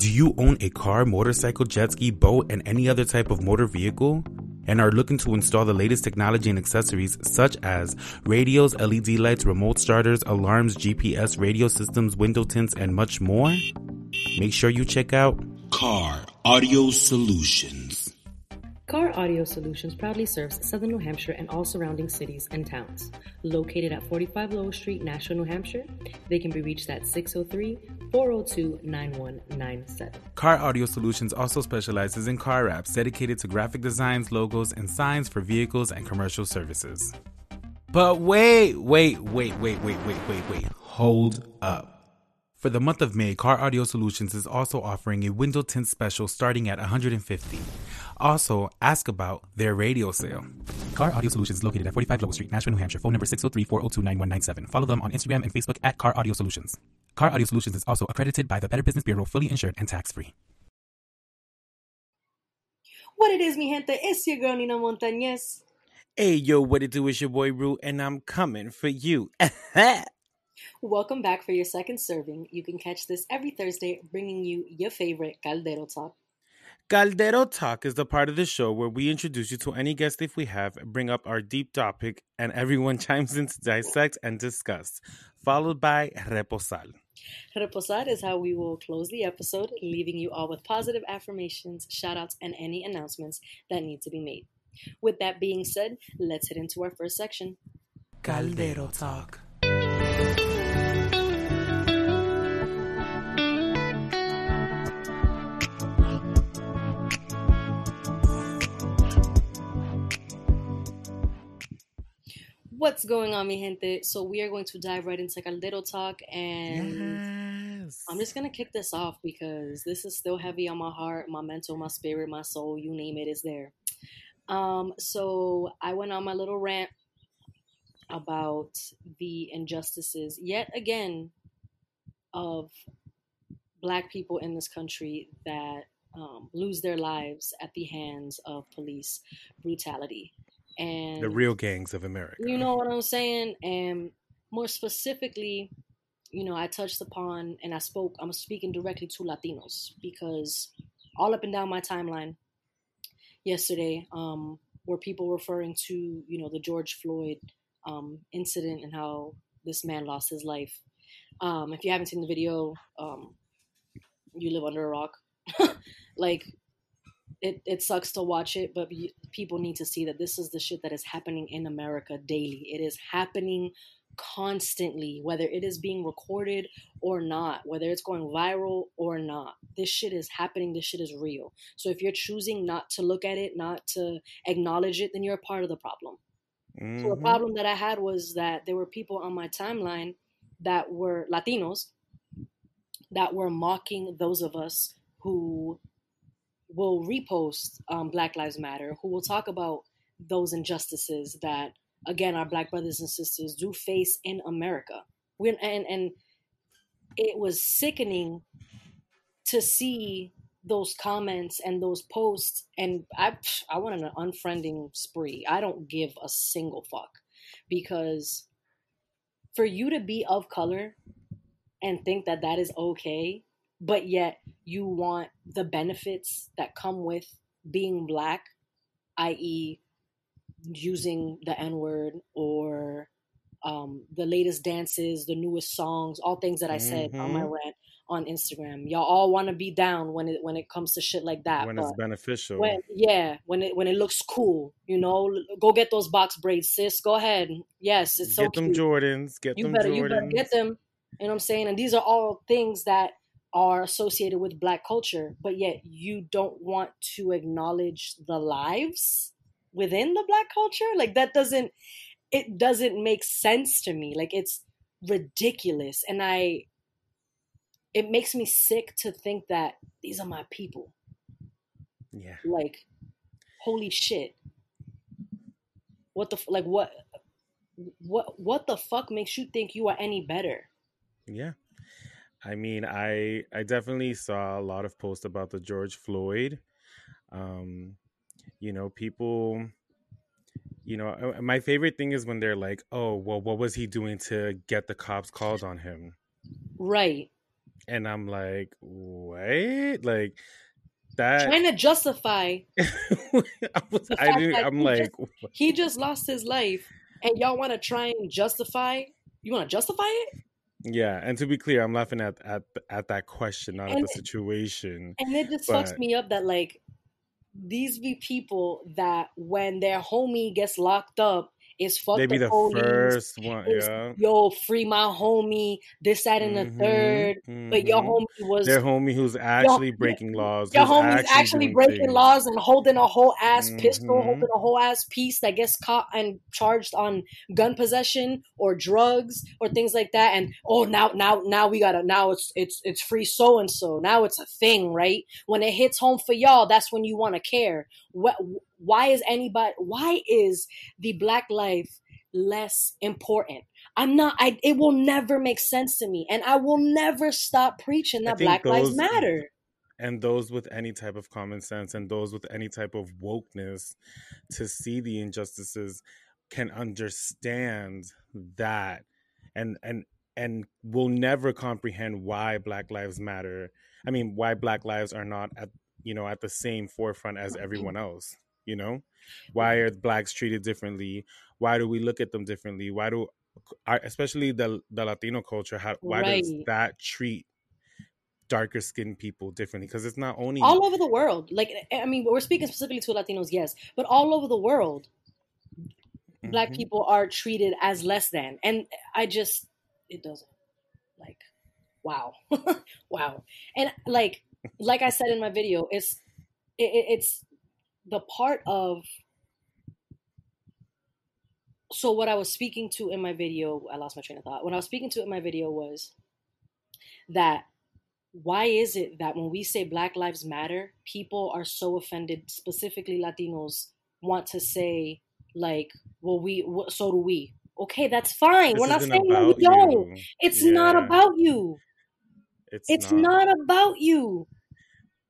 Do you own a car, motorcycle, jet ski, boat, and any other type of motor vehicle? And are looking to install the latest technology and accessories such as radios, LED lights, remote starters, alarms, GPS, radio systems, window tints, and much more? Make sure you check out Car Audio Solutions. Car Audio Solutions proudly serves southern New Hampshire and all surrounding cities and towns. Located at 45 Lowell Street, Nashua, New Hampshire, they can be reached at 603 402 9197. Car Audio Solutions also specializes in car apps dedicated to graphic designs, logos, and signs for vehicles and commercial services. But wait, wait, wait, wait, wait, wait, wait, wait. Hold up. For the month of May, Car Audio Solutions is also offering a window tint special starting at 150. Also, ask about their radio sale. Car Audio Solutions is located at 45 Global Street, Nashville, New Hampshire. Phone number 603-402-9197. Follow them on Instagram and Facebook at Car Audio Solutions. Car Audio Solutions is also accredited by the Better Business Bureau, fully insured and tax-free. What it is, mi gente, it's your girl Nina Montañez. Hey, yo, what it do? It's your boy Rue, and I'm coming for you. Welcome back for your second serving. You can catch this every Thursday, bringing you your favorite Caldero Talk. Caldero Talk is the part of the show where we introduce you to any guest if we have, bring up our deep topic, and everyone chimes in to dissect and discuss, followed by Reposal. Reposar is how we will close the episode, leaving you all with positive affirmations, shoutouts, and any announcements that need to be made. With that being said, let's hit into our first section. Caldero Talk. What's going on, mi gente? So we are going to dive right into Caldero Talk, and Yes. I'm just gonna kick this off because this is still heavy on my heart, my mental, my spirit, my soul, you name it, is there. Um, so I went on my little rant about the injustices yet again of black people in this country that um, lose their lives at the hands of police brutality. And the real gangs of America. you know what I'm saying? And more specifically, you know, I touched upon and I spoke, I'm speaking directly to Latinos because all up and down my timeline yesterday um, were people referring to, you know, the George Floyd um, incident and how this man lost his life. Um, if you haven't seen the video, um, you live under a rock. like, it, it sucks to watch it, but people need to see that this is the shit that is happening in America daily. It is happening constantly, whether it is being recorded or not, whether it's going viral or not. This shit is happening. This shit is real. So if you're choosing not to look at it, not to acknowledge it, then you're a part of the problem. So the Mhm. problem that I had was that there were people on my timeline that were Latinos that were mocking those of us who will repost um, Black Lives Matter, who will talk about those injustices that again our black brothers and sisters do face in America. We're, and and it was sickening to see those comments and those posts and I I went on an unfriending spree. I don't give a single fuck because for you to be of color and think that that is okay, but yet you want the benefits that come with being black, i.e., using the N word or um, the latest dances, the newest songs, all things that I said on my Mhm. rant on Instagram. Y'all all want to be down when it when it comes to shit like that. when it's beneficial. when yeah, when it when it looks cool, you know, go get those box braids, sis. Go ahead. Yes, it's so get them cute Jordans. Get you them better Jordans. you better get them you know what i'm saying and these are all things that are associated with black culture but yet you don't want to acknowledge the lives within the black culture? Like that doesn't it doesn't make sense to me. Like it's ridiculous. And i it makes me sick to think that these are my people. Yeah. like holy shit. What the like what what what the fuck makes you think you are any better? Yeah. I mean, I I definitely saw a lot of posts about the George Floyd. Um, you know, people you know, uh, my favorite thing is when they're like, "Oh, well, what was he doing to get the cops called on him?" right and I'm like, wait, like that. Trying to justify. I, was, I didn't. I'm he like, just, he just lost his life, and y'all want to try and justify. You want to justify it? Yeah, and to be clear, I'm laughing at at at that question, not and, at the situation. And it just but... fucks me up that like these be people that when their homie gets locked up, is fuck they be the, the police, first one, yeah. Yo, free my homie, this, that, and the Mhm, 3rd mhm. But your homie was Their homie who's actually breaking laws. your homie's actually doing breaking things. laws and holding a whole ass pistol, Mhm. holding a whole ass piece that gets caught and charged on gun possession or drugs or things like that. And oh, now, now, now we gotta now it's it's it's free so and so. Now it's a thing, right? When it hits home for y'all, that's when you want to care. What? Why is anybody? Why is the black life less important? I'm not. I. It will never make sense to me, and I will never stop preaching that Black Lives Matter. and those with any type of common sense and those with any type of wokeness to see the injustices can understand that and and and will never comprehend why black lives matter i mean why black lives are not at you know at the same forefront as everyone else you know? Why mm-hmm. are blacks treated differently? Why do we look at them differently? Why do I- especially the the latino culture how why does that treat darker skinned people differently? Because it's not only all over the world. Like eh, eh, I mean, we're speaking specifically to Latinos, yes, but all over the world, black Mhm. people are treated as less than, and I just it doesn't like wow, wow, and like like I said in my video, it's it, it- it's the part of so what I was speaking to in my video, I lost my train of thought. What I was speaking to in my video was that why is it that when we say Black Lives Matter, people are so offended, specifically Latinos, want to say like, well, we so do we. Okay, that's fine. This We're not saying we don't. you. It's not about you. It's, It's not, about you.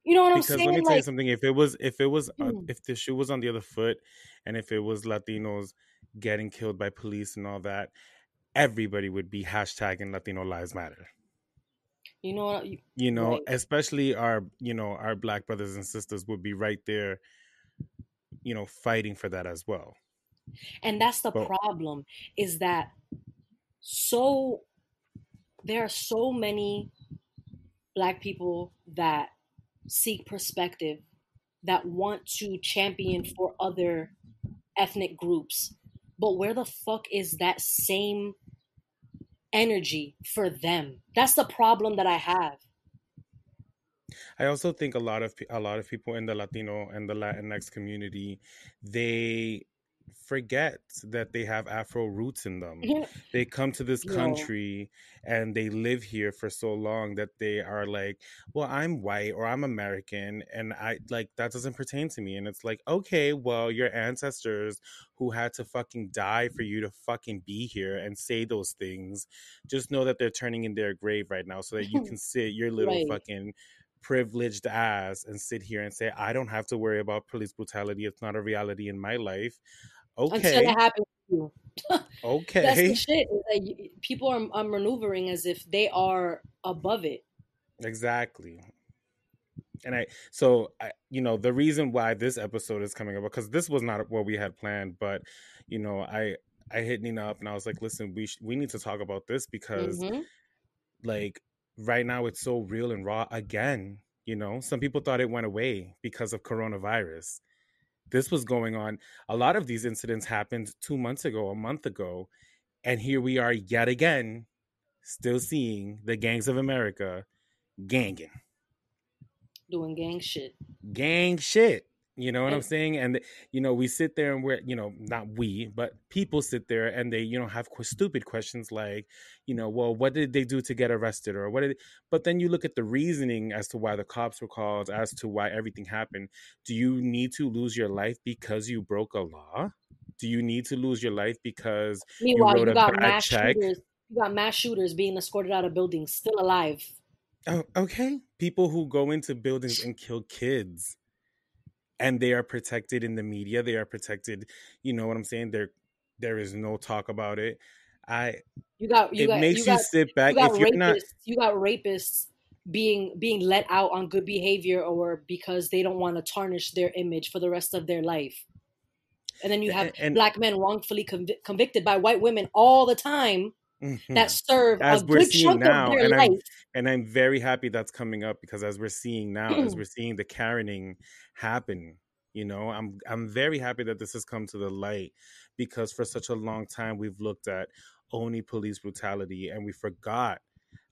You know what I'm because saying? let me tell you something. If it was, if it was, uh, Hmm. if the shoe was on the other foot, and if it was Latinos getting killed by police and all that, everybody would be hashtagging Latino Lives Matter. you know what? You- You know, Right. especially our, you know, our black brothers and sisters would be right there, you know, fighting for that as well. And that's the But- problem is that so there are so many black people that seek perspective that want to champion for other ethnic groups. But where the fuck is that same energy for them? That's the problem that I have. I also think a lot of a lot of people in the Latino and the Latinx community, they forget that they have Afro roots in them. They come to this country and they live here for so long that they are like, well, I'm white or I'm American and I like that doesn't pertain to me. And it's like, okay, well, your ancestors who had to fucking die for you to fucking be here and say those things, just know that they're turning in their grave right now so that you can sit your little Right. fucking privileged ass and sit here and say, I don't have to worry about police brutality. It's not a reality in my life. Until Okay. it happens to you. That's Okay. the shit. you- people are, are maneuvering as if they are above it. Exactly. And I, so I, you know, the reason why this episode is coming up because this was not what we had planned, but you know, I, I hit Nina up and I was like, listen, we sh- we need to talk about this because Mhm. like right now it's so real and raw again. You know, some people thought it went away because of coronavirus. This was going on. A lot of these incidents happened two months ago, a month ago, and here we are yet again, still seeing the gangs of America ganging. Doing gang shit. gang shit. You know what I'm saying? And you know, we sit there and we're, you know, not we, but people sit there and they, you know, have qu- stupid questions like, you know, well, what did they do to get arrested, or what did? But then you look at the reasoning as to why the cops were called, as to why everything happened. Do you need to lose your life because you broke a law? Do you need to lose your life because Meanwhile, wrote you, a got mass check. shooters. You got mass shooters being escorted out of buildings, still alive. Oh, okay. People who go into buildings and kill kids and they are protected in the media. They are protected. You know what I'm saying? There there is no talk about it. I You got you it got makes you you, got sit back you got if you're rapists. not You got rapists being being let out on good behavior or because they don't want to tarnish their image for the rest of their life and then you have And- and- black men wrongfully conv- convicted by white women all the time Mhm. that serve As a we're good seeing chunk now, of their and I'm- life and I'm very happy that's coming up because as we're seeing now, as we're seeing the Karening happen, you know, I'm I'm very happy that this has come to the light because for such a long time we've looked at only police brutality and we forgot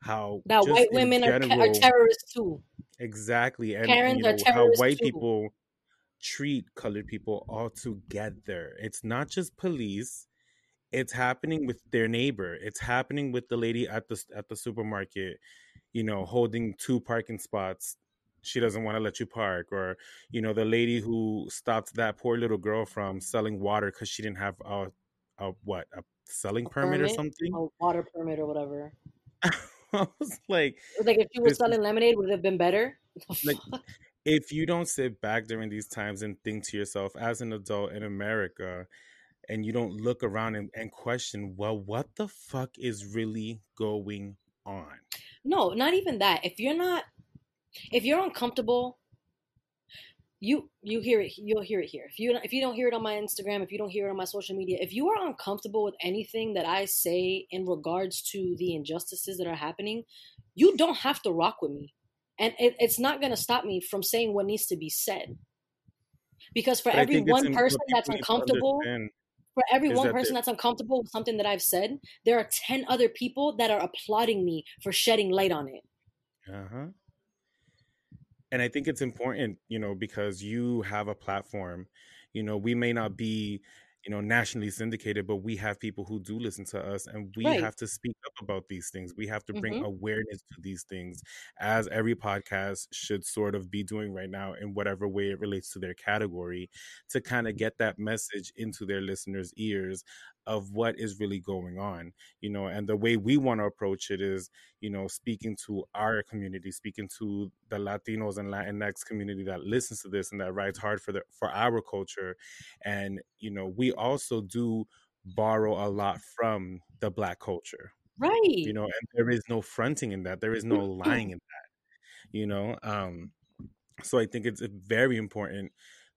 how that just white women are, ca- are terrorists too exactly and, Karens you are know how white too. people treat colored people all together. It's not just police. It's happening with their neighbor. It's happening with the lady at the at the supermarket, you know, holding two parking spots. She doesn't want to let you park, or you know, the lady who stopped that poor little girl from selling water because she didn't have a, a what a selling A permit, or something. a water permit or whatever I was like, it was like if she was selling lemonade would it have been better Like, if you don't sit back during these times and think to yourself as an adult in America and you don't look around and, and question, well, what the fuck is really going on? No, not even that. If you're not, if you're uncomfortable, you you hear it. You'll hear it here. If you if you don't hear it on my Instagram, if you don't hear it on my social media, if you are uncomfortable with anything that I say in regards to the injustices that are happening, you don't have to rock with me, and it, it's not gonna stop me from saying what needs to be said. Because for But every one person that's to uncomfortable, for every one that person the- that's uncomfortable with something that I've said, there are 10 other people that are applauding me for shedding light on it. Uh-huh. And I think it's important, you know, because you have a platform. You know, we may not be, you know, nationally syndicated, but we have people who do listen to us and we Right. have to speak up about these things. We have to bring Mhm. awareness to these things as every podcast should sort of be doing right now in whatever way it relates to their category to kind of get that message into their listeners' ears of what is really going on you know and the way we want to approach it is you know speaking to our community speaking to the latinos and latinx community that listens to this and that writes hard for the for our culture and you know we also do borrow a lot from the black culture Right. you know and there is no fronting in that there is no lying in that you know um so i think it's very important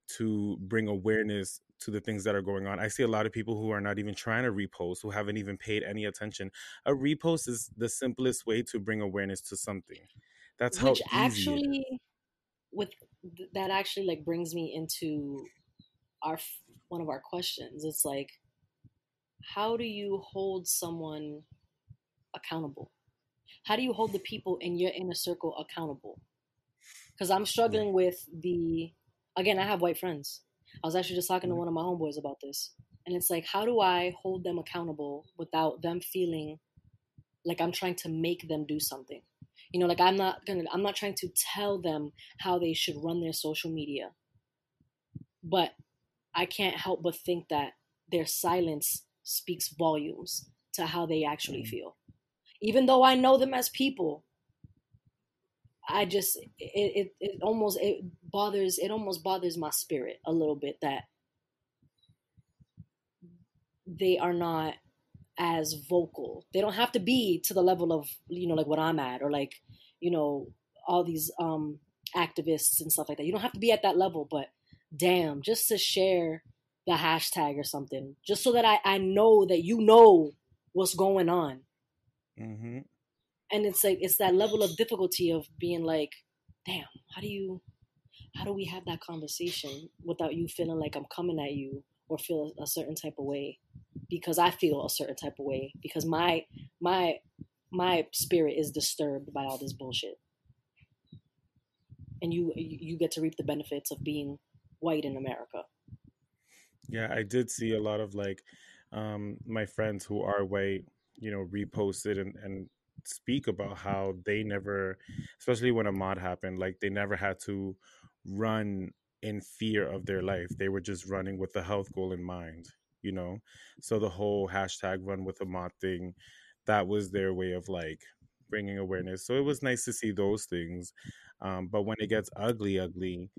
to bring awareness to the things that are going on i see a lot of people who are not even trying to repost who haven't even paid any attention a repost is the simplest way to bring awareness to something that's how Which easy it is. actually, with that actually like brings me into our one of our questions. It's like, how do you hold someone accountable? How do you hold the people in your inner circle accountable? Because I'm struggling with the again. I have white friends. I was actually just talking to Mhm. one of my homeboys about this, and it's like, how do I hold them accountable without them feeling like I'm trying to make them do something? You know, like I'm not gonna, I'm not trying to tell them how they should run their social media, but I can't help but think that their silence speaks volumes to how they actually Mhm. feel. Even though I know them as people, I just it, it it almost it bothers it almost bothers my spirit a little bit that they are not as vocal. They don't have to be to the level of you know like what I'm at or like you know all these um activists and stuff like that. You don't have to be at that level, but damn, just to share the hashtag or something, just so that I I know that you know what's going on. hmm And it's like it's that level of difficulty of being like, damn, how do you how do we have that conversation without you feeling like I'm coming at you or feel a certain type of way because I feel a certain type of way because my my my spirit is disturbed by all this bullshit. And you you get to reap the benefits of being white in America. Yeah, I did see a lot of like um my friends who are white, you know, reposted and and speak about how they never especially when Ahmaud happened, like they never had to run in fear of their life. They were just running with the health goal in mind, you know. So the whole hashtag run with Ahmaud thing, that was their way of like bringing awareness. So it was nice to see those things. Um, but when it gets ugly, ugly,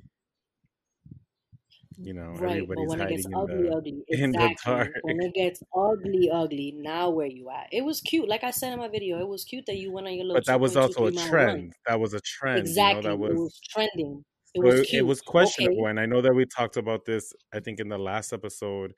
you know, right, but everybody's when it hiding gets in ugly, the ugly, exactly. dark. When it gets ugly, ugly, now where you at? It was cute, like I said in my video. It was cute that you went on your little But that was also a trend. That was a trend, you know, Exactly, that it was was trending. It was it, it cute. was Okay, questionable and I know that we talked about this I think in the last episode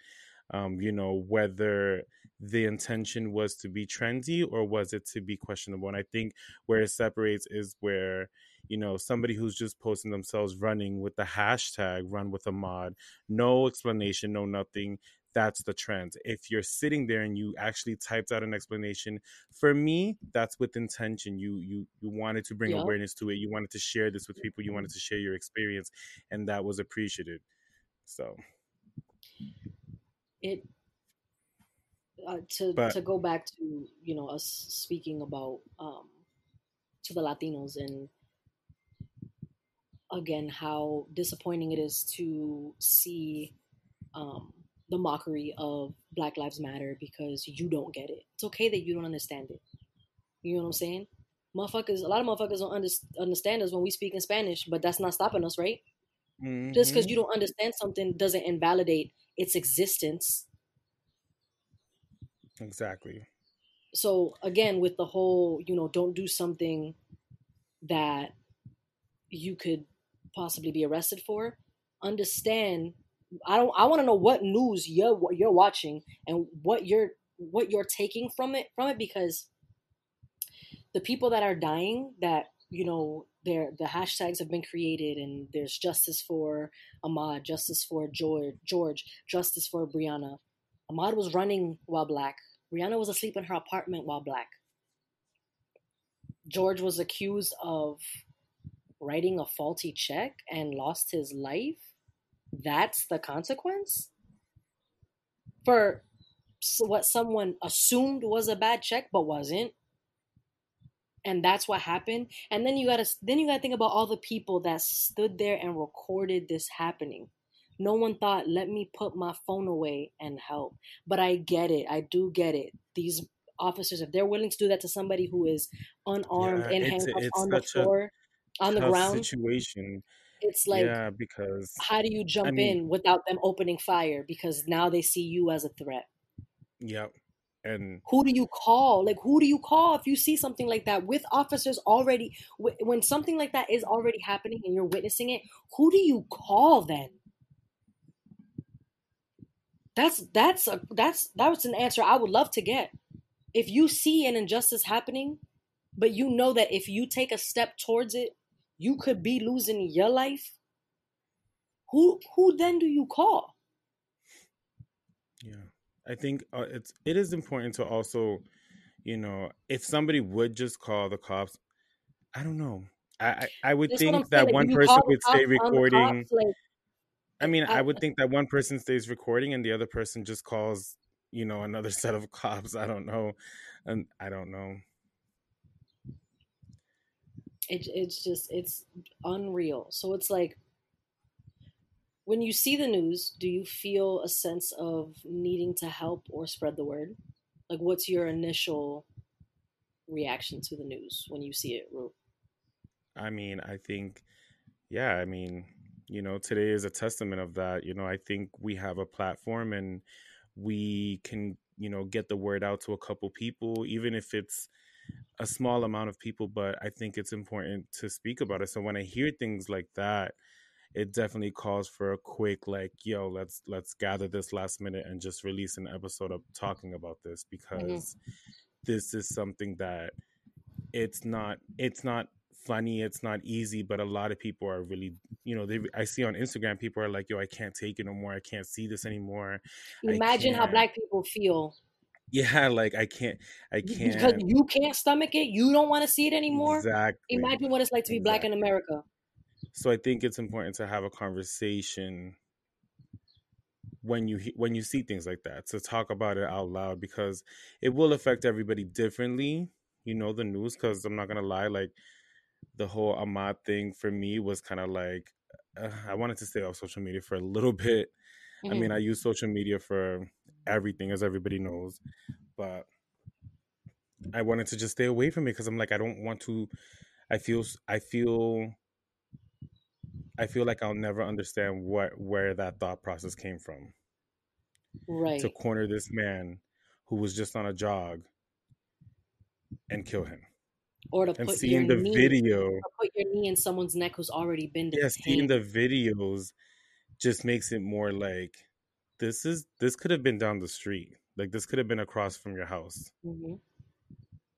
um, you know, whether the intention was to be trendy or was it to be questionable. And I think where it separates is where, you know, somebody who's just posting themselves running with the hashtag run with Ahmaud, no explanation, no nothing. That's the trend. If you're sitting there and you actually typed out an explanation, for me, that's with intention. You you you wanted to bring yep. awareness to it. You wanted to share this with people. You wanted to share your experience, and that was appreciated. So It uh, to but to go back to you know us speaking about um to the Latinos and again how disappointing it is to see um the mockery of Black Lives Matter because you don't get it. It's okay that you don't understand it. You know what I'm saying? Motherfuckers, a lot of motherfuckers don't under, understand us when we speak in Spanish, but that's not stopping us, right? Just because you don't understand something doesn't invalidate its existence. exactly. So again, with the whole, you know, don't do something that you could possibly be arrested for. Understand. I don't. I want to know what news you're you're watching and what you're what you're taking from it from it because the people that are dying that you know their the hashtags have been created and there's justice for Ahmaud, justice for George, George, justice for Breonna. Ahmaud was running while black. Breonna was asleep in her apartment while black. George was accused of writing a faulty check and lost his life. That's the consequence? For what someone assumed was a bad check but wasn't. And that's what happened. And then you gotta then you gotta think about all the people that stood there and recorded this happening. No one thought let me put my phone away and help. But i get it. I do get it. These officers if they're willing to do that to somebody who is unarmed Yeah, handcuffs it's on the floor on the ground? situation. it's like Yeah, because how do you I jump mean, in without them opening fire? Because now they see you as a threat. Yep. And who do you call? Like who do you call if you see something like that with officers already when something like that is already happening and you're witnessing it who do you call then? That's that's a that's that's an answer i would love to get. If you see an injustice happening but you know that if you take a step towards it you could be losing your life who who then do you call yeah, I think uh, it's it is important to also, you know, if somebody would just call the cops, I don't know. I I, I would that's think that like one person would stay cops on the recording. cops like I mean, I, I would think that one person stays recording and the other person just calls, you know, another set of cops. I don't know, and I don't know. It, it's just it's unreal so it's like when you see the news do you feel a sense of needing to help or spread the word like what's your initial reaction to the news when you see it Ru? I mean, I think, yeah, I mean, you know, today is a testament of that. You know, I think we have a platform and we can, you know, get the word out to a couple people, even if it's a small amount of people, but I think it's important to speak about it. So when I hear things like that, it definitely calls for a quick like, yo, let's let's gather this last minute and just release an episode of talking about this hmm because this is something that it's not it's not funny it's not easy but a lot of people are really you know they i see on instagram people are like yo i can't take it no more i can't see this anymore imagine how black people feel yeah like i can't i can't because you can't stomach it you don't want to see it anymore? Exactly imagine what it's like to be black in america. So i think it's important to have a conversation when you when you see things like that to talk about it out loud because it will affect everybody differently you know the news because i'm not gonna lie like the whole ahmaud thing for me was kind of like uh, i wanted to stay off social media for a little bit i hmm mean i use social media for everything as everybody knows but i wanted to just stay away from it because i'm like i don't want to i feel I feel I feel like I'll never understand what where that thought process came from. Right. To corner this man who was just on a jog and kill him. Or to and put seeing your the knee, video, put your knee in someone's neck who's already been yeah, seeing detained. the videos just makes it more like this is this could have been down the street. Like this could have been across from your house. Mhm.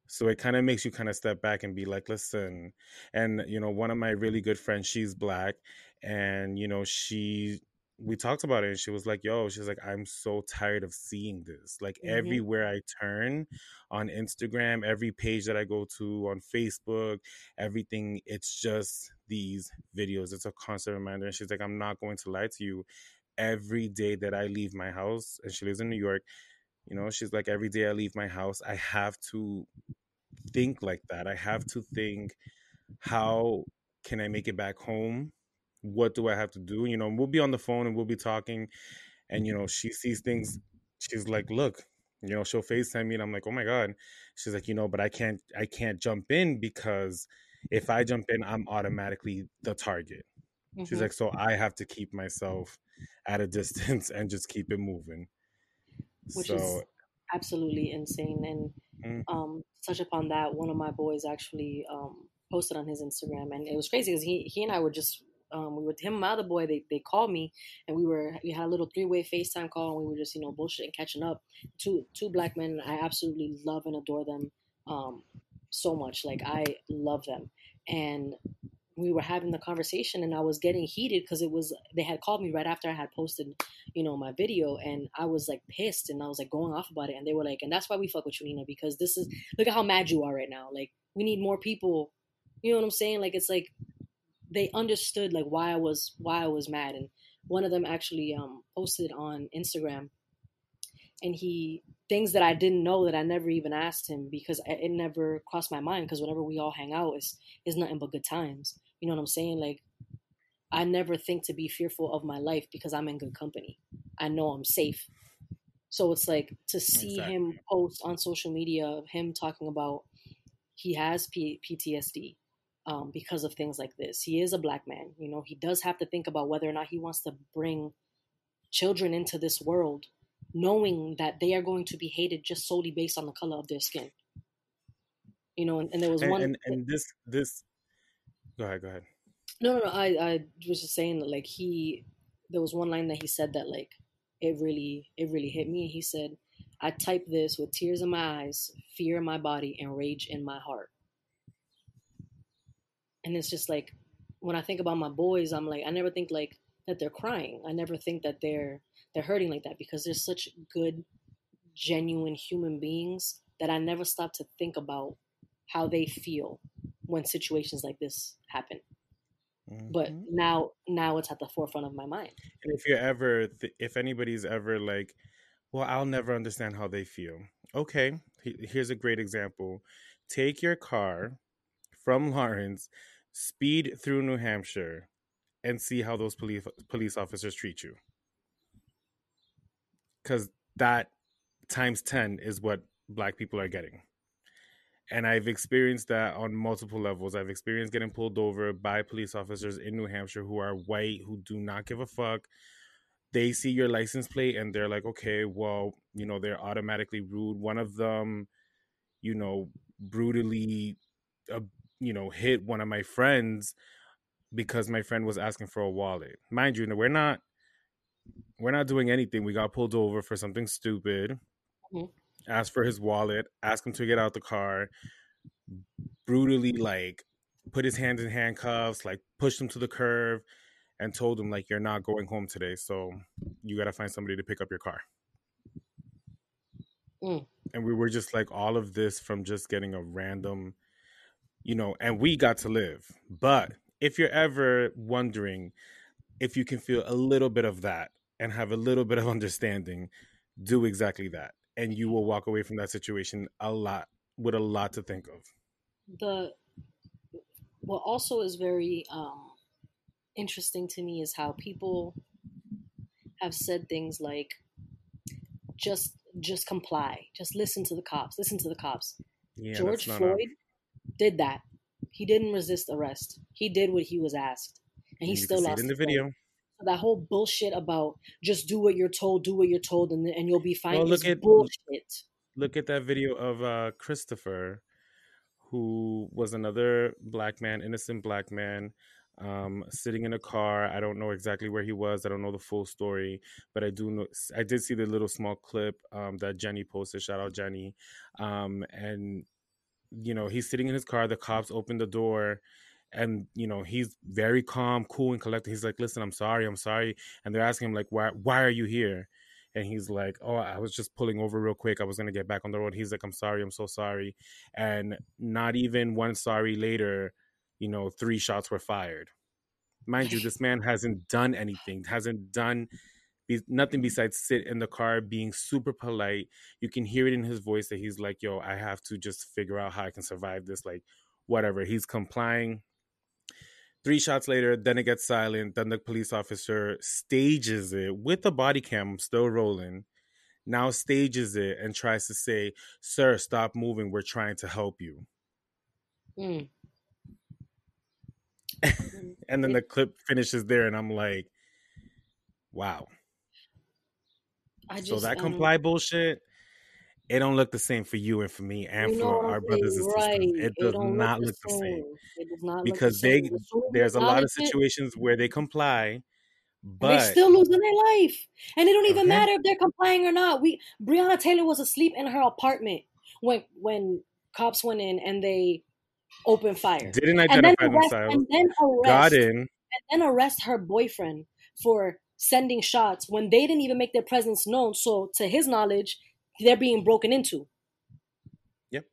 So it kind of makes you kind of step back and be like, listen. And, you know, one of my really good friends, she's black. And, you know, she, we talked about it and she was like, yo, she's like, I'm so tired of seeing this. Like Mhm. everywhere I turn on Instagram, every page that I go to on Facebook, everything, it's just these videos. It's a constant reminder. And she's like, I'm not going to lie to you. Every day that I leave my house, and she lives in New York, you know, she's like, every day I leave my house, I have to think like that. I have to think, how can I make it back home? What do I have to do? You know, we'll be on the phone and we'll be talking, and you know, she sees things. She's like, look, you know, she'll FaceTime me, and I'm like, oh my god. She's like, you know, but I can't, I can't jump in because if I jump in, I'm automatically the target. She's Mhm. like, so I have to keep myself at a distance and just keep it moving. which so is absolutely insane. And Mm. um, touch upon that, one of my boys actually um, posted on his Instagram, and it was crazy because he he and I were just um, we were him and my other boy. They they called me, and we were we had a little three way Facetime call, and we were just you know bullshitting, catching up. Two two black men. I absolutely love and adore them um, so much. Like I love them, and we were having the conversation and I was getting heated because it was they had called me right after I had posted, you know, my video and I was like pissed and I was like going off about it and they were like, and that's why we fuck with you, Nina, because this is look at how mad you are right now. Like we need more people. You know what I'm saying? Like it's like they understood like why I was why I was mad and one of them actually um posted on Instagram and he things that I didn't know that I never even asked him because it never crossed my mind because whenever we all hang out it's it's nothing but good times. You know what I'm saying? Like I never think to be fearful of my life because I'm in good company. I know I'm safe. So it's like to see him post on social media of him talking about he has P- PTSD um, because of things like this. He is a black man. You know, he does have to think about whether or not he wants to bring children into this world, knowing that they are going to be hated just solely based on the color of their skin. You know, and, and there was and, one. and and this this go ahead, go ahead. No, no, no. I, I was just saying that, like, he, there was one line that he said that, like, it really, it really hit me. He said, I typed this with tears in my eyes, fear in my body, and rage in my heart. And it's just like, when I think about my boys, I'm like, I never think, like, that they're crying. I never think that they're, they're hurting like that because they're such good, genuine human beings that I never stop to think about how they feel when situations like this happen but Mhm. now now it's at the forefront of my mind And if you're ever, th- if anybody's ever like, well, I'll never understand how they feel. Okay, here's a great example. Take your car from Lawrence, speed through New Hampshire, and see how those police police officers treat you. Because that times ten is what Black people are getting. And I've experienced that on multiple levels. I've experienced getting pulled over by police officers in New Hampshire who are white, who do not give a fuck. They see your license plate and they're like, okay, well, you know, they're automatically rude. One of them, you know, brutally, uh, you know, hit one of my friends because my friend was asking for a wallet. Mind you, we're not, we're not doing anything. We got pulled over for something stupid. Mhm. Asked for his wallet. Asked him to get out the car. Brutally, like, put his hands in handcuffs. Like, pushed him to the curb, and told him like, "You're not going home today. So you got to find somebody to pick up your car." Mm. And we were just like, all of this from just getting a random, you know, and we got to live. But if you're ever wondering if you can feel a little bit of that and have a little bit of understanding, do exactly that. And you will walk away from that situation a lot with a lot to think of. the what also is very um interesting to me is how people have said things like just just comply just listen to the cops listen to the cops Yeah, george floyd did that he didn't resist arrest he did what he was asked and he You still lost it in the video. So that whole bullshit about just do what you're told, do what you're told, and and you'll be fine Well, is look at bullshit. look at that video of uh, Christopher, who was another black man, innocent black man, um, sitting in a car. I don't know exactly where he was. I don't know the full story, but I do know. I did see the little small clip um, that Jenny posted. Shout out Jenny, um, and you know he's sitting in his car. The cops open the door. And you know he's very calm, cool, and collected. He's like, "Listen, I'm sorry, I'm sorry." And they're asking him like, "Why? Why are you here?" and he's like, "Oh, I was just pulling over real quick. I was gonna get back on the road." He's like, "I'm sorry, I'm so sorry," and not even one sorry later, you know, three shots were fired. Mind you, this man hasn't done anything, hasn't done be- nothing besides sit in the car being super polite. You can hear it in his voice that he's like, "Yo, I have to just figure out how I can survive this." Like, whatever. He's complying. Three shots later, then it gets silent. Then the police officer stages it with the body cam still rolling. Now stages it and tries to say, Sir, stop moving. We're trying to help you. Mm. And then the clip finishes there, and I'm like, wow. I just so that comply bullshit, it don't look the same for you and for me and you know for our brothers and saying? sisters. right? It does don't not look the same. It does not Because look the they same. As soon as we there's a lot of acknowledge it, situations where they comply, but they still losing their life, and it don't even Okay. matter if they're complying or not. We Breonna Taylor was asleep in her apartment when when cops went in and they opened fire, didn't and then identify arrest themselves, and then got arrest in. and then arrest her boyfriend for sending shots when they didn't even make their presence known. So, to his knowledge, they're being broken into. Yep.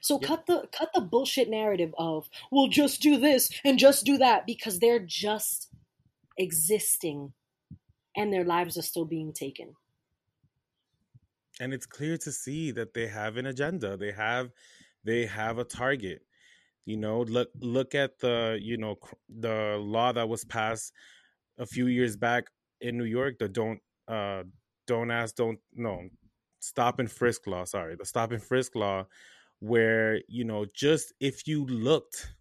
So Yep. cut the cut the bullshit narrative of we'll just do this and just do that because they're just existing and their lives are still being taken. and it's clear to see that they have an agenda they have they have a target you know look look at the you know cr- the law that was passed a few years back in new york the don't uh don't ask don't no stop and frisk law sorry the stop and frisk law where you know just if you looked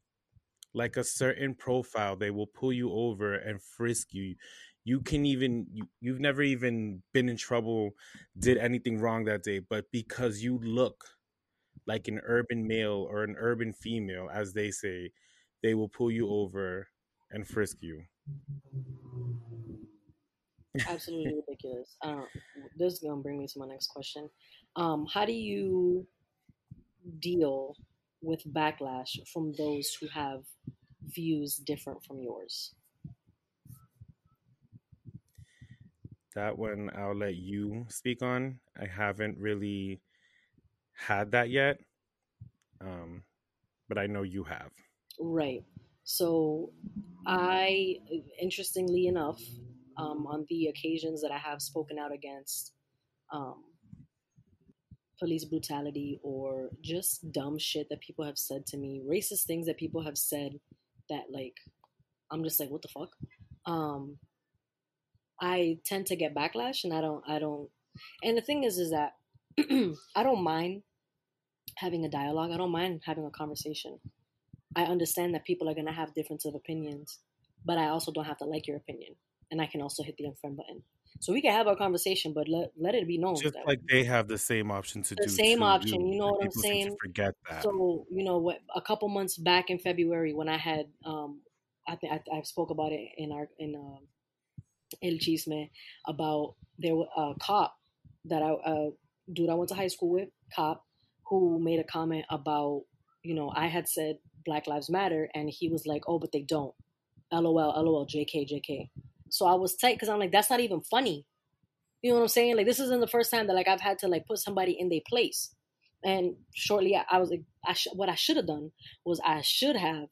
like a certain profile they will pull you over and frisk you. You can even you, you've never even been in trouble did anything wrong that day but because you look like an urban male or an urban female as they say they will pull you over and frisk you Absolutely ridiculous. Um, this is gonna bring me to my next question. Um, how do you deal with backlash from those who have views different from yours? that one i'll let you speak on i haven't really had that yet um but i know you have Right. So, I, interestingly enough, um, on the occasions that I have spoken out against um, police brutality or just dumb shit that people have said to me, racist things that people have said that, like, I'm just like, what the fuck? Um, I tend to get backlash, and I don't, I don't. And the thing is, is that I don't mind having a dialogue. I don't mind having a conversation. I understand that people are going to have difference of opinions, but I also don't have to like your opinion. And I can also hit the unfriend button. So we can have our conversation, but let, let it be known just that like they have the same option to The do The same option, you know and what I'm people seem to saying? forget that So you know what? A couple months back in February, when I had, um, I think I, I spoke about it in our in um, El Chisme about there was a cop that I uh, dude I went to high school with cop who made a comment about you know I had said Black Lives Matter and he was like oh but they don't LOL LOL JK JK so I was tight because I'm like that's not even funny you know what I'm saying like this isn't the first time that like I've had to like put somebody in their place and shortly I, I was like I sh- what I should have done was I should have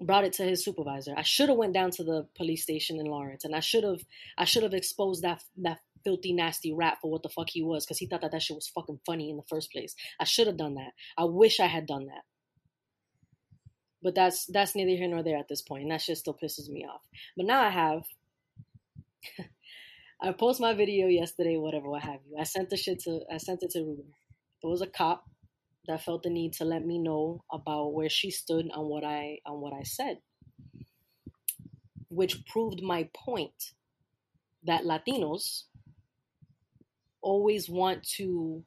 brought it to his supervisor. I should have went down to the police station in Lawrence, and I should have I should have exposed that that filthy nasty rat for what the fuck he was, because he thought that that shit was fucking funny in the first place. I should have done that. I wish I had done that. But that's that's neither here nor there at this point, and that shit still pisses me off. But now I have. I post my video yesterday, whatever, what have you. I sent the shit to I sent it to Ruben. There was a cop that felt the need to let me know about where she stood on what I on what I said. which proved my point that Latinos always want to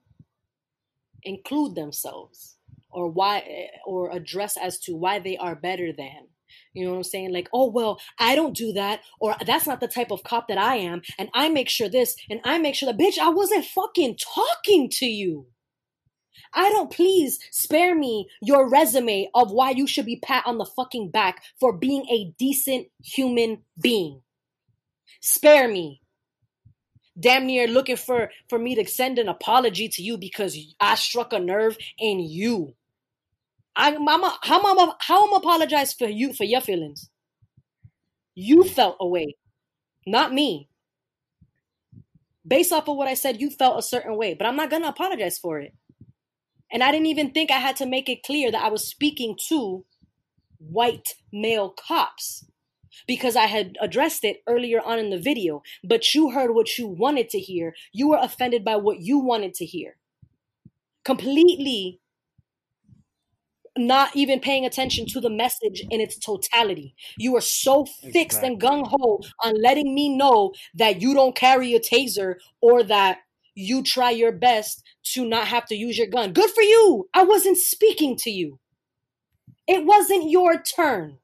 include themselves or why or address as to why they are better than you know what i'm saying like oh well i don't do that or that's not the type of cop that i am and i make sure this and i make sure that bitch i wasn't fucking talking to you I don't please spare me your resume of why you should be pat on the fucking back for being a decent human being. Spare me. Damn near looking for for me to send an apology to you because I struck a nerve in you. I, I'm a, how am I, how am I apologize for you for your feelings? You felt away, not me. Based off of what I said, you felt a certain way, but I'm not gonna apologize for it. And I didn't even think I had to make it clear that I was speaking to white male cops because I had addressed it earlier on in the video. But you heard what you wanted to hear. You were offended by what you wanted to hear. Completely not even paying attention to the message in its totality. You are so fixed exactly. and gung ho on letting me know that you don't carry a taser or that you try your best to not have to use your gun. Good for you. I wasn't speaking to you. It wasn't your turn.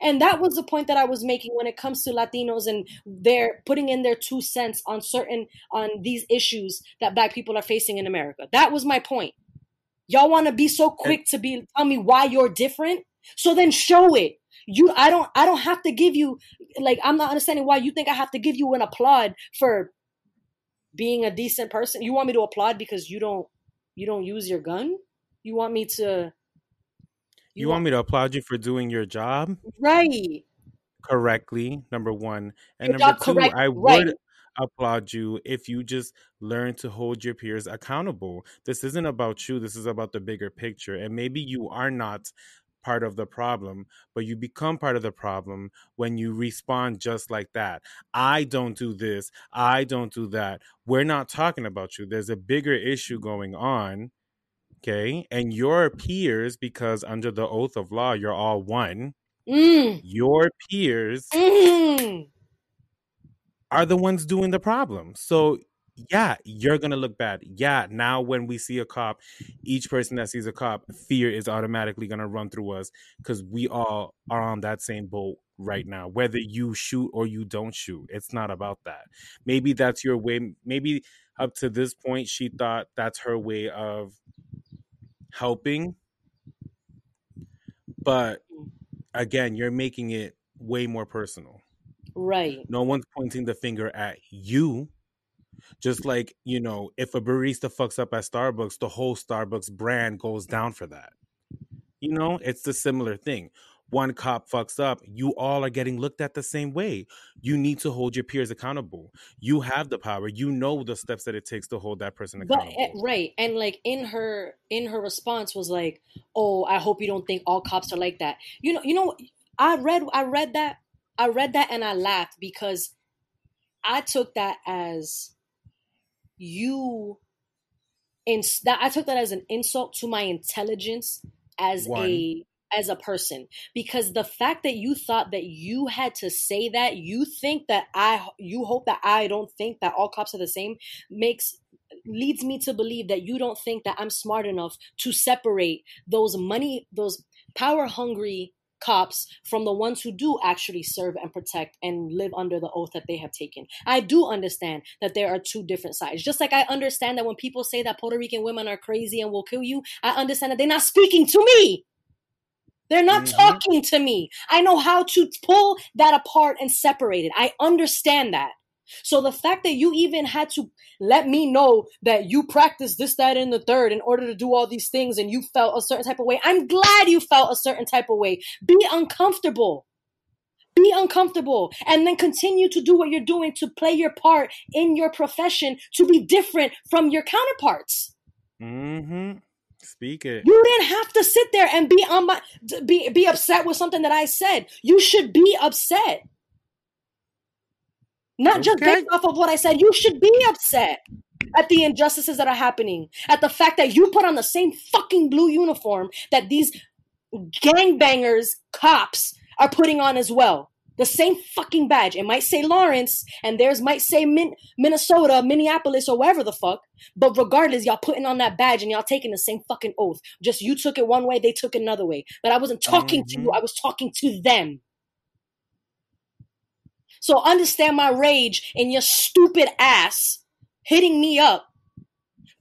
And that was the point that I was making when it comes to Latinos and they're putting in their two cents on certain on these issues that black people are facing in America. That was my point. Y'all want to be so quick to be tell me why you're different? So then show it. You I don't I don't have to give you like I'm not understanding why you think I have to give you an applaud for being a decent person. You want me to applaud because you don't you don't use your gun? You want me to You, you want, want me to applaud you for doing your job? Right. Correctly, number 1. And your number 2, correct, I right. Applaud you if you just learn to hold your peers accountable. This isn't about you, this is about the bigger picture. And maybe you are not part of the problem, but you become part of the problem when you respond just like that. I don't do this, I don't do that. We're not talking about you. There's a bigger issue going on. Okay. And your peers, because under the oath of law, you're all one. Mm. Your peers mm are the ones doing the problem. So yeah, you're gonna look bad. Yeah, now when we see a cop, each person that sees a cop, fear is automatically gonna run through us because we all are on that same boat right now. Whether you shoot or you don't shoot, it's not about that. Maybe that's your way. Maybe up to this point, she thought that's her way of helping. But mm. again, you're making it way more personal. Right. No one's pointing the finger at you. Just like, you know, if a barista fucks up at Starbucks, the whole Starbucks brand goes down for that. You know, it's the similar thing. One cop fucks up, you all are getting looked at the same way. You need to hold your peers accountable. You have the power. You know the steps that it takes to hold that person eh, accountable. But, right. And like in her in her response was like, "Oh, I hope you don't think all cops are like that." You know, you know I read I read that I read that and I laughed because I took that as you in that I took that as an insult to my intelligence as One. a as a person because the fact that you thought that you had to say that you think that I you hope that I don't think that all cops are the same makes leads me to believe that you don't think that I'm smart enough to separate those money those power hungry cops from the ones who do actually serve and protect and live under the oath that they have taken. I do understand that there are two different sides. Just like I understand that when people say that Puerto Rican women are crazy and will kill you, I understand that they're not speaking to me. They're not mm-hmm. talking to me. I know how to pull that apart and separate it. I understand that. So the fact that you even had to let me know that you practiced this, that, and the third in order to do all these things and you felt a certain type of way, I'm glad you felt a certain type of way. Be uncomfortable. Be uncomfortable and then continue to do what you're doing to play your part in your profession to be different from your counterparts. Mm-hmm. Speak it. You didn't have to sit there and be on my be be upset with something that I said. You should be upset. Not okay. just based off of what I said. You should be upset at the injustices that are happening, at the fact that you put on the same fucking blue uniform that these gangbangers, cops, are putting on as well. The same fucking badge. It might say Lawrence, and theirs might say Min- Minnesota, Minneapolis, or wherever the fuck. But regardless, y'all putting on that badge and y'all taking the same fucking oath. Just you took it one way, they took it another way. But I wasn't talking mm-hmm. to you, I was talking to them. So understand my rage in your stupid ass hitting me up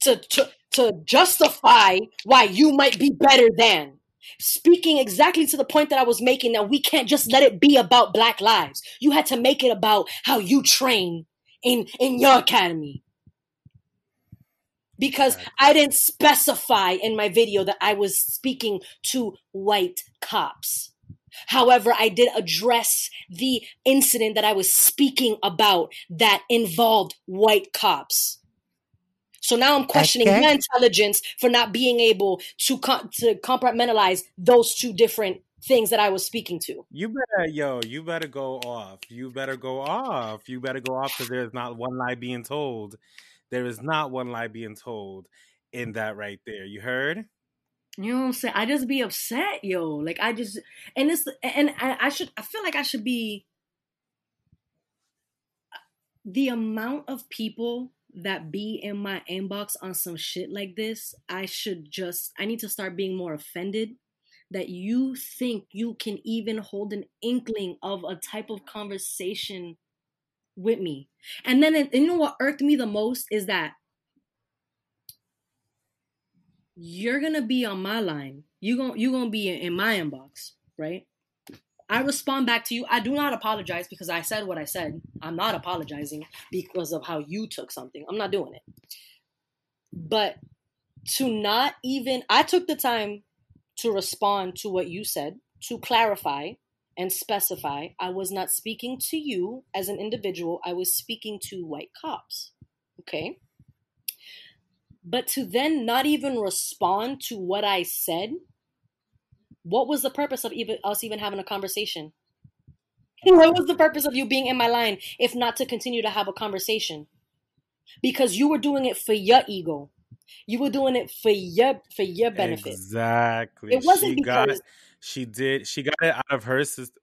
to, to, to justify why you might be better than speaking exactly to the point that I was making that we can't just let it be about black lives. You had to make it about how you train in in your academy. Because I didn't specify in my video that I was speaking to white cops. However, I did address the incident that I was speaking about that involved white cops. So now I'm questioning okay. your intelligence for not being able to co- to compartmentalize those two different things that I was speaking to. You better, yo, you better go off. You better go off. You better go off because there's not one lie being told. There is not one lie being told in that right there. You heard? You know what I'm saying? I just be upset, yo. Like I just and this and I, I should I feel like I should be the amount of people that be in my inbox on some shit like this, I should just, I need to start being more offended that you think you can even hold an inkling of a type of conversation with me. And then, and you know what irked me the most is that you're gonna be on my line. You going you gonna be in my inbox, right? I respond back to you. I do not apologize because I said what I said. I'm not apologizing because of how you took something. I'm not doing it. But to not even, I took the time to respond to what you said, to clarify and specify. I was not speaking to you as an individual, I was speaking to white cops. Okay? But to then not even respond to what I said what was the purpose of even us even having a conversation? What was the purpose of you being in my line if not to continue to have a conversation? Because you were doing it for your ego. You were doing it for your for your benefit. Exactly. It wasn't she because got, she did she got it out of her system.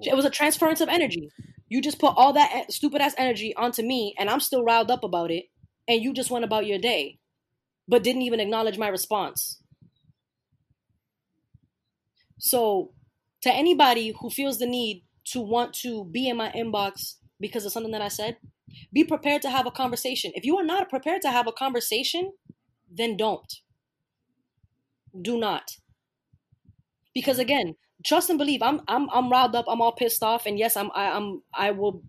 It was a transference of energy. You just put all that stupid ass energy onto me, and I'm still riled up about it, and you just went about your day, but didn't even acknowledge my response. So, to anybody who feels the need to want to be in my inbox because of something that I said, be prepared to have a conversation. If you are not prepared to have a conversation, then don't. Do not. Because again, trust and believe. I'm I'm I'm riled up. I'm all pissed off, and yes, I'm I, I'm I will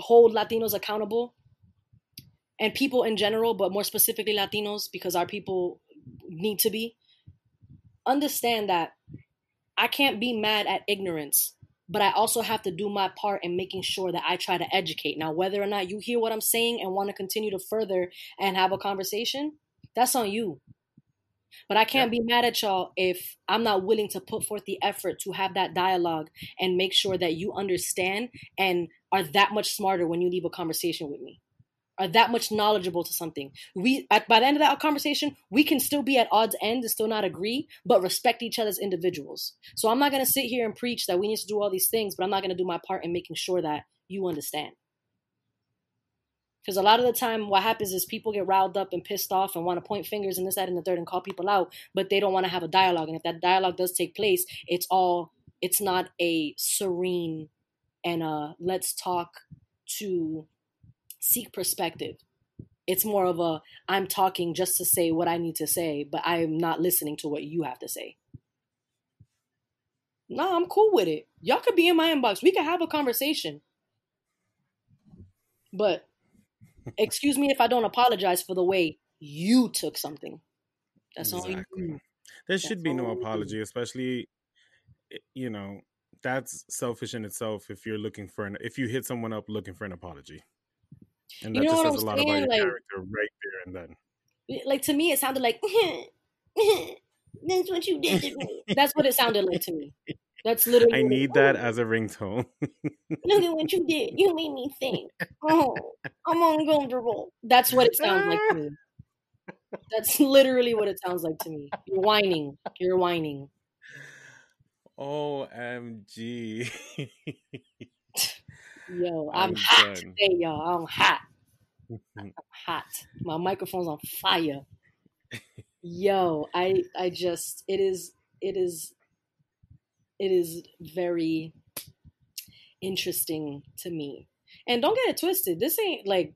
hold Latinos accountable and people in general, but more specifically Latinos because our people need to be. Understand that I can't be mad at ignorance, but I also have to do my part in making sure that I try to educate. Now, whether or not you hear what I'm saying and want to continue to further and have a conversation, that's on you. But I can't yeah. be mad at y'all if I'm not willing to put forth the effort to have that dialogue and make sure that you understand and are that much smarter when you leave a conversation with me are that much knowledgeable to something. We at by the end of that conversation, we can still be at odds end and still not agree, but respect each other as individuals. So I'm not gonna sit here and preach that we need to do all these things, but I'm not gonna do my part in making sure that you understand. Because a lot of the time, what happens is people get riled up and pissed off and want to point fingers and this, that, and the third and call people out, but they don't want to have a dialogue. And if that dialogue does take place, it's all, it's not a serene and uh, let's talk to seek perspective. It's more of a I'm talking just to say what I need to say, but I'm not listening to what you have to say. No, I'm cool with it. Y'all could be in my inbox. We could have a conversation. But excuse me if I don't apologize for the way you took something. That's exactly. all you There should be no apology, especially eh, you know, that's selfish in itself if you're looking for an if you hit someone up looking for an apology. And that you know just says a lot saying? about your like, character right there and then. Like to me, it sounded like that's what you did to me. That's what it sounded like to me. That's literally. I need that as a ringtone. Look at what you did. You made me think. Oh, I'm uncomfortable. That's what it sounds like to me. That's literally what it sounds like to me. You're whining. You're whining. OMG. Yo, I'm, I'm hot done. today, y'all. I'm hot. I'm hot. My microphone's on fire. Yo, I I just it is it is it is very interesting to me. And don't get it twisted. This ain't like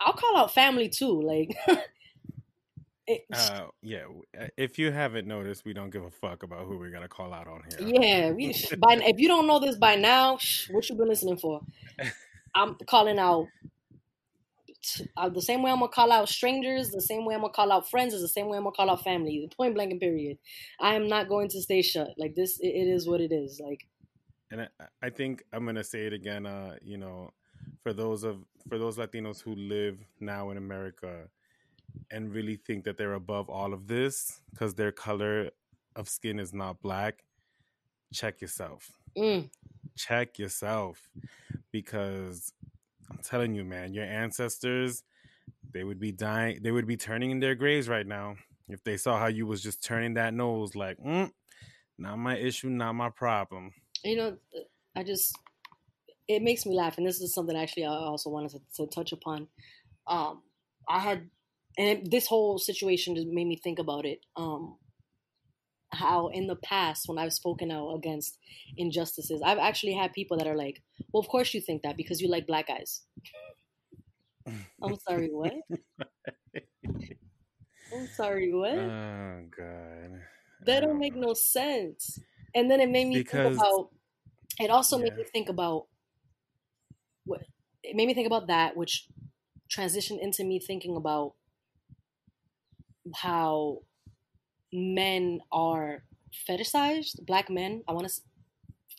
I'll call out family too. Like Uh, yeah. uh, If you haven't noticed, we don't give a fuck about who we're gonna call out on here. Yeah, we, by if you don't know this by now, what you been listening for? I'm calling out uh, the same way I'm gonna call out strangers, the same way I'm gonna call out friends, is the same way I'm gonna call out family. Point blank and period. I am not going to stay shut. Like this, it, it is what it is. Like and I, I think I'm gonna say it again. Uh, you know, for those of for those Latinos who live now in America and really think that they're above all of this because their color of skin is not black, check yourself. mm, Check yourself because I'm telling you, man, your ancestors they would be dying. They would be turning in their graves right now if they saw how you was just turning that nose like, mm, not my issue, not my problem. you know, I just it makes me laugh, and this is something actually I also wanted to, to touch upon. Um, I had, and it, this whole situation just made me think about it. Um, how in the past, when I've spoken out against injustices, I've actually had people that are like, "Well, of course you think that because you like black guys." I'm sorry, what? I'm sorry, what? Oh God. that don't make no sense. And then it made me Because- think about. It also made me think about what it made me think about that, which transitioned into me thinking about how men are fetishized. Black men, I want to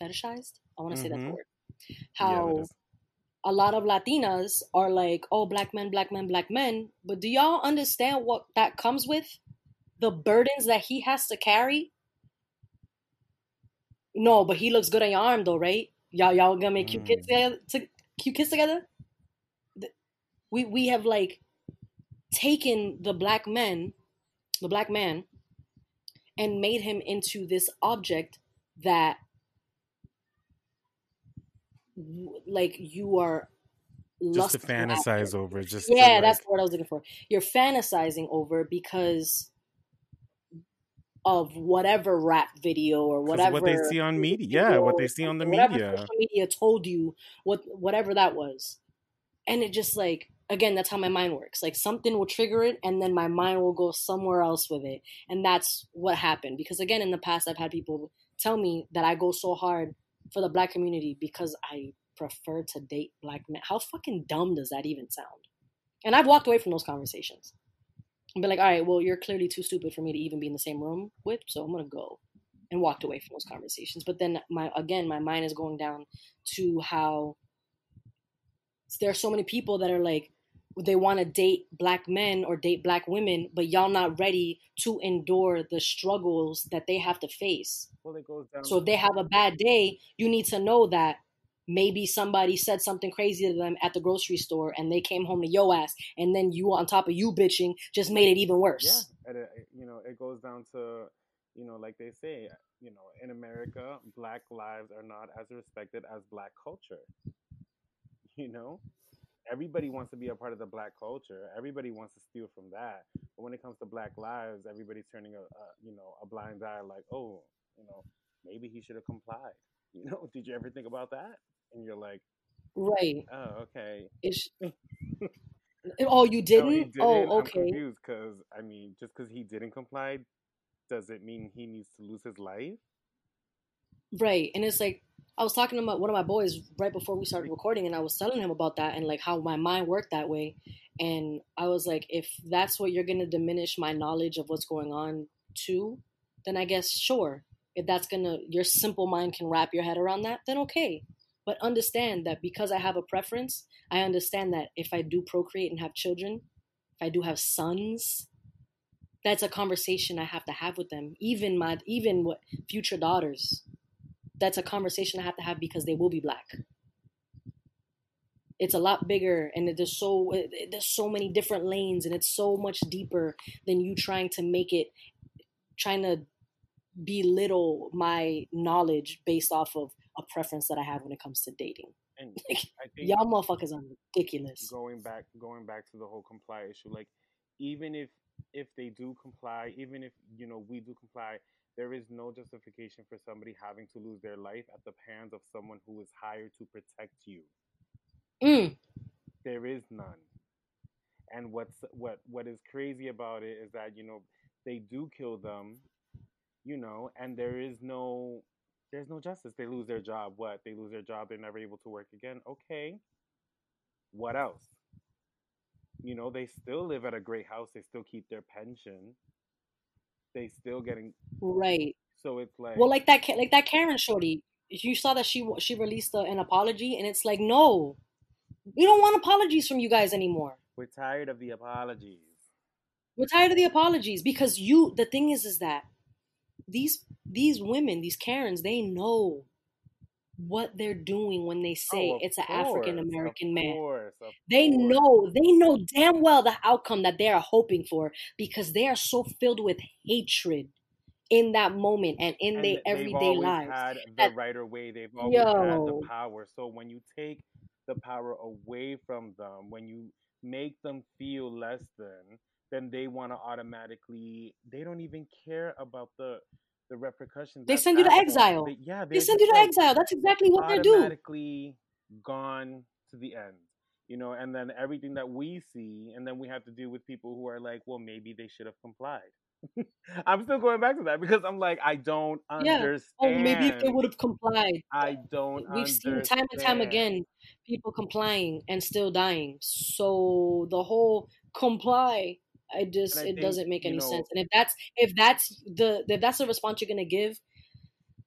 fetishized. I want to say that Mhm. word. Yeah, How is- a lot of Latinas are like, oh, black men, black men, black men. But do y'all understand what that comes with? The burdens that he has to carry? No, but he looks good on your arm though, right? Y'all y'all gonna make cute kids Mm. together to cute kids together? We we have like taken the black men, the black man, and made him into this object that like you are just to lustful after. fantasize over. Just Yeah, to, that's what I was looking for. You're fantasizing over because of whatever rap video or whatever what they see on media. Yeah, what they see on the media. media told you, what whatever that was, and it just like again, that's how my mind works. Like something will trigger it, and then my mind will go somewhere else with it, and that's what happened. Because again, in the past, I've had people tell me that I go so hard for the black community because I prefer to date black men. How fucking dumb does that even sound? And I've walked away from those conversations. And be like, all right, well, you're clearly too stupid for me to even be in the same room with, so I'm gonna go. And walked away from those conversations. But then my again, my mind is going down to how there are so many people that are like they want to date black men or date black women, but y'all not ready to endure the struggles that they have to face. Well, it goes down. So if they have a bad day, you need to know that maybe somebody said something crazy to them at the grocery store and they came home to yo ass and then you on top of you bitching just made it even worse. Yeah, and it, it- you know, it goes down to, you know, like they say, you know, in America, black lives are not as respected as black culture. You know, everybody wants to be a part of the black culture. Everybody wants to steal from that. But when it comes to black lives, everybody's turning a, a you know, a blind eye, like, oh, you know, maybe he should have complied. You know, did you ever think about that? And you're like, Right. oh, okay. It's, oh, you didn't? didn't. Oh, I'm okay. confused because I mean, just because he didn't comply, does it mean he needs to lose his life? Right. And it's like I was talking to my, one of my boys right before we started recording and I was telling him about that and like how my mind worked that way. And I was like, if that's what you're gonna diminish my knowledge of what's going on too, then I guess sure. If that's gonna your simple mind can wrap your head around that, then okay. But understand that because I have a preference, I understand that if I do procreate and have children, if I do have sons, that's a conversation I have to have with them. Even my even what future daughters that's a conversation I have to have because they will be black. It's a lot bigger, and there's so there's so many different lanes, and it's so much deeper than you trying to make it, trying to belittle my knowledge based off of a preference that I have when it comes to dating. And I think Y'all motherfuckers are ridiculous. going back going back to the whole comply issue like even if if they do comply even if you know we do comply there is no justification for somebody having to lose their life at the hands of someone who is hired to protect you. Mm, there is none. And what's what what is crazy about it is that you know they do kill them you know and there is no there's no justice. They lose their job. What? They lose their job. They're never able to work again. Okay. What else? You know they still live at a great house. They still keep their pension they still getting right. so it's like Well, like that, like that Karen shorty. You saw that she she released a, an apology, and it's like, no, we don't want apologies from you guys anymore. we're tired of the apologies We're tired of the apologies because you. The thing is, is that these these women, these Karens, they know what they're doing when they say Oh, it's an African American of man. course, They course. know, they know damn well the outcome that they are hoping for because they are so filled with hatred in that moment and in And their everyday lives. had the right way. They've always had the power. So when you take the power away from them, when you make them feel less than, then they want to automatically. They don't even care about the the repercussions. They send you to exile. They, yeah, They send you to like exile. That's exactly what they do. automatically gone to the end. You know, and then everything that we see, and then we have to deal with people who are like, well, maybe they should have complied. I'm still going back to that because I'm like, I don't Yeah. understand. Oh, maybe if they would have complied. I don't. We've seen time and time again people complying and still dying. So the whole comply, I just I it think, doesn't make you any know- sense. And if that's if that's the if that's the response you're gonna give,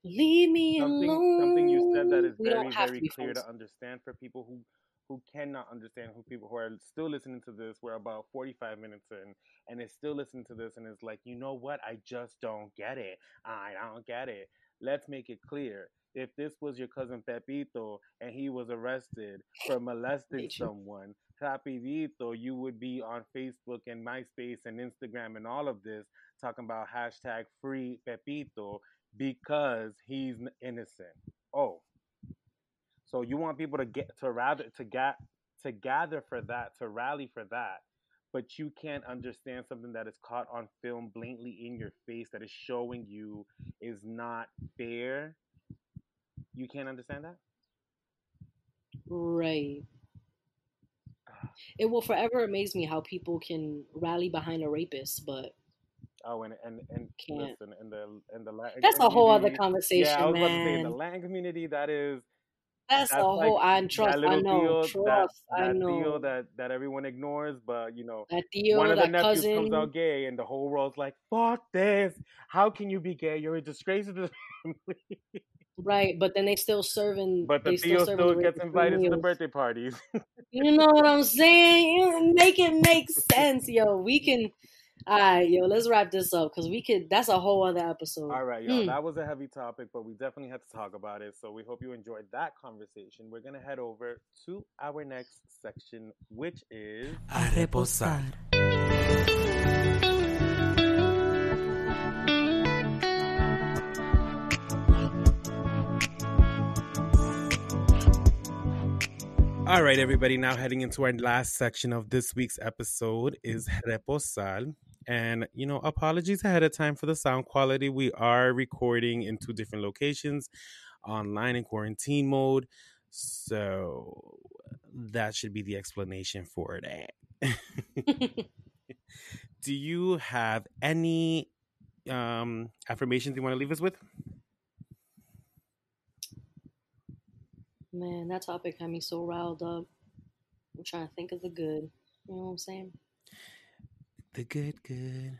leave me Something, alone. something you said that is we very, very to clear friends. to understand for people who who cannot understand who people who are still listening to this. We're about 45 minutes in, and is still listening to this, and is like, you know what? I just don't get it. I don't get it. Let's make it clear. If this was your cousin Pepito and he was arrested for molesting someone, rapidito, you would be on Facebook and MySpace and Instagram and all of this talking about hashtag free Pepito because he's innocent. Oh, so you want people to get to rather to get to gather for that, to rally for that, but you can't understand something that is caught on film blatantly in your face that is showing you is not fair. You can't understand that? Right. It will forever amaze me how people can rally behind a rapist, but Oh, and and and Can't. listen, in the in the Latin that's a whole other conversation, Yeah, I was about to say in the man. Latin community, that is That's, that's a like whole. I trust. I know. deal, Trust. that, I that know. deal that that everyone ignores, but you know, that deal. one of the nephews cousin. comes out gay, and the whole world's like, "Fuck this! How can you be gay? You're a disgrace to the family." Right, but then they still serving. but the they Theo serving still gets rapist invited to the birthday parties. You know what I'm saying? Make it make sense, yo. We can. All right, yo. Let's wrap this up because we could. That's a whole other episode. All right, y'all. Mm. That was a heavy topic, but we definitely had to talk about it. So we hope you enjoyed that conversation. We're gonna head over to our next section, which is A reposar. All right, everybody. Now heading into our last section of this week's episode is reposar. And, you know, apologies ahead of time for the sound quality. We are recording in two different locations, online in quarantine mode. So that should be the explanation for that. Do you have any um, affirmations you want to leave us with? Man, that topic had me so riled up. I'm trying to think of the good. You know what I'm saying? The good, good.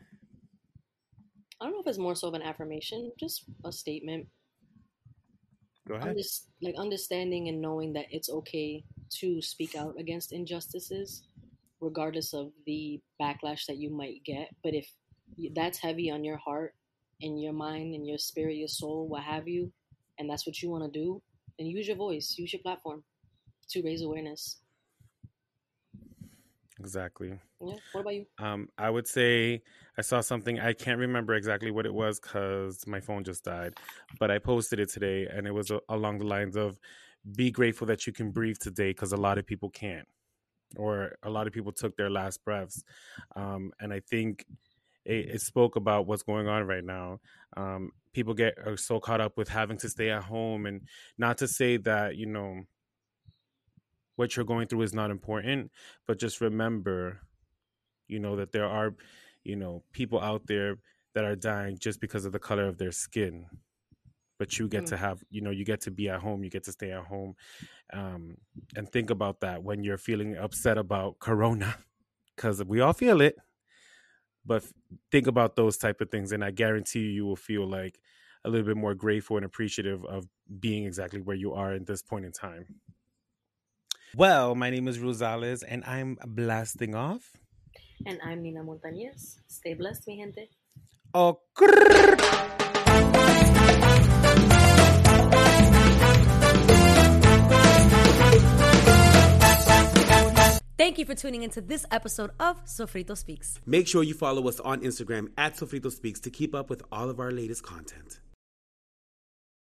I don't know if it's more so of an affirmation, just a statement. Go ahead. like understanding and knowing that it's okay to speak out against injustices, regardless of the backlash that you might get. But if that's heavy on your heart and your mind and your spirit, your soul, what have you, and that's what you want to do, then use your voice, use your platform to raise awareness. Exactly. Yeah. What about you? Um, I would say I saw something. I can't remember exactly what it was because my phone just died, but I posted it today, and it was a, along the lines of, "Be grateful that you can breathe today," because a lot of people can't, or a lot of people took their last breaths, um, and I think it, it, spoke about what's going on right now. Um, people get are so caught up with having to stay at home, and not to say that you know what you're going through is not important, but just remember, you know, that there are, you know, people out there that are dying just because of the color of their skin. But you get mm. to have, you know, you get to be at home, you get to stay at home, um, and think about that when you're feeling upset about Corona, because we all feel it. But think about those type of things, and I guarantee you, you will feel like a little bit more grateful and appreciative of being exactly where you are at this point in time. Well, my name is Rosales and I'm blasting off. And I'm Nina Montañez. Stay blessed, mi gente. Oh, Thank you for tuning into this episode of Sofrito Speaks. Make sure you follow us on Instagram at Sofrito Speaks to keep up with all of our latest content.